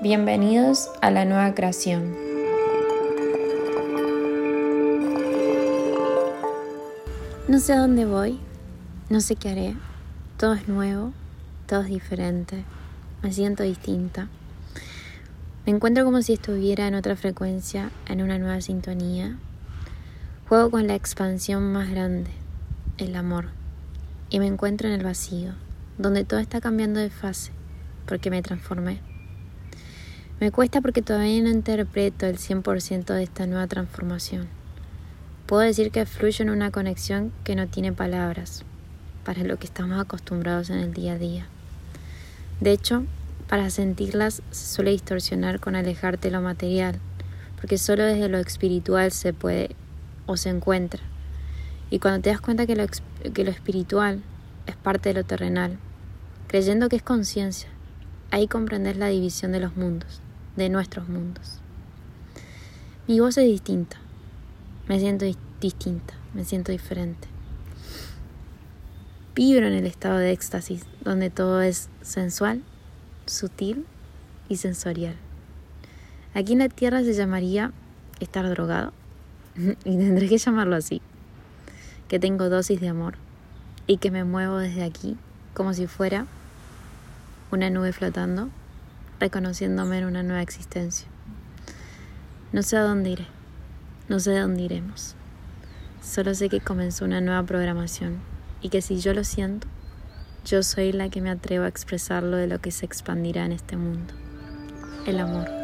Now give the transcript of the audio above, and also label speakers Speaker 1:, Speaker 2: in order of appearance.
Speaker 1: Bienvenidos a la nueva creación. No sé a dónde voy, no sé qué haré. Todo es nuevo, todo es diferente. Me siento distinta. Me encuentro como si estuviera en otra frecuencia, en una nueva sintonía. Juego con la expansión más grande, el amor. Y me encuentro en el vacío, donde todo está cambiando de fase, porque me transformé. Me cuesta porque todavía no interpreto el 100% de esta nueva transformación. Puedo decir que fluyo en una conexión que no tiene palabras, para lo que estamos acostumbrados en el día a día. De hecho, para sentirlas se suele distorsionar con alejarte de lo material, porque solo desde lo espiritual se puede o se encuentra. Y cuando te das cuenta que lo, que lo espiritual es parte de lo terrenal, creyendo que es conciencia, ahí comprendes la división de los mundos de nuestros mundos. Mi voz es distinta, me siento distinta, me siento diferente. Vibro en el estado de éxtasis, donde todo es sensual, sutil y sensorial. Aquí en la tierra se llamaría estar drogado, y tendré que llamarlo así, que tengo dosis de amor y que me muevo desde aquí como si fuera una nube flotando reconociéndome en una nueva existencia. No sé a dónde iré, no sé a dónde iremos. Solo sé que comenzó una nueva programación y que si yo lo siento, yo soy la que me atrevo a expresarlo de lo que se expandirá en este mundo. El amor.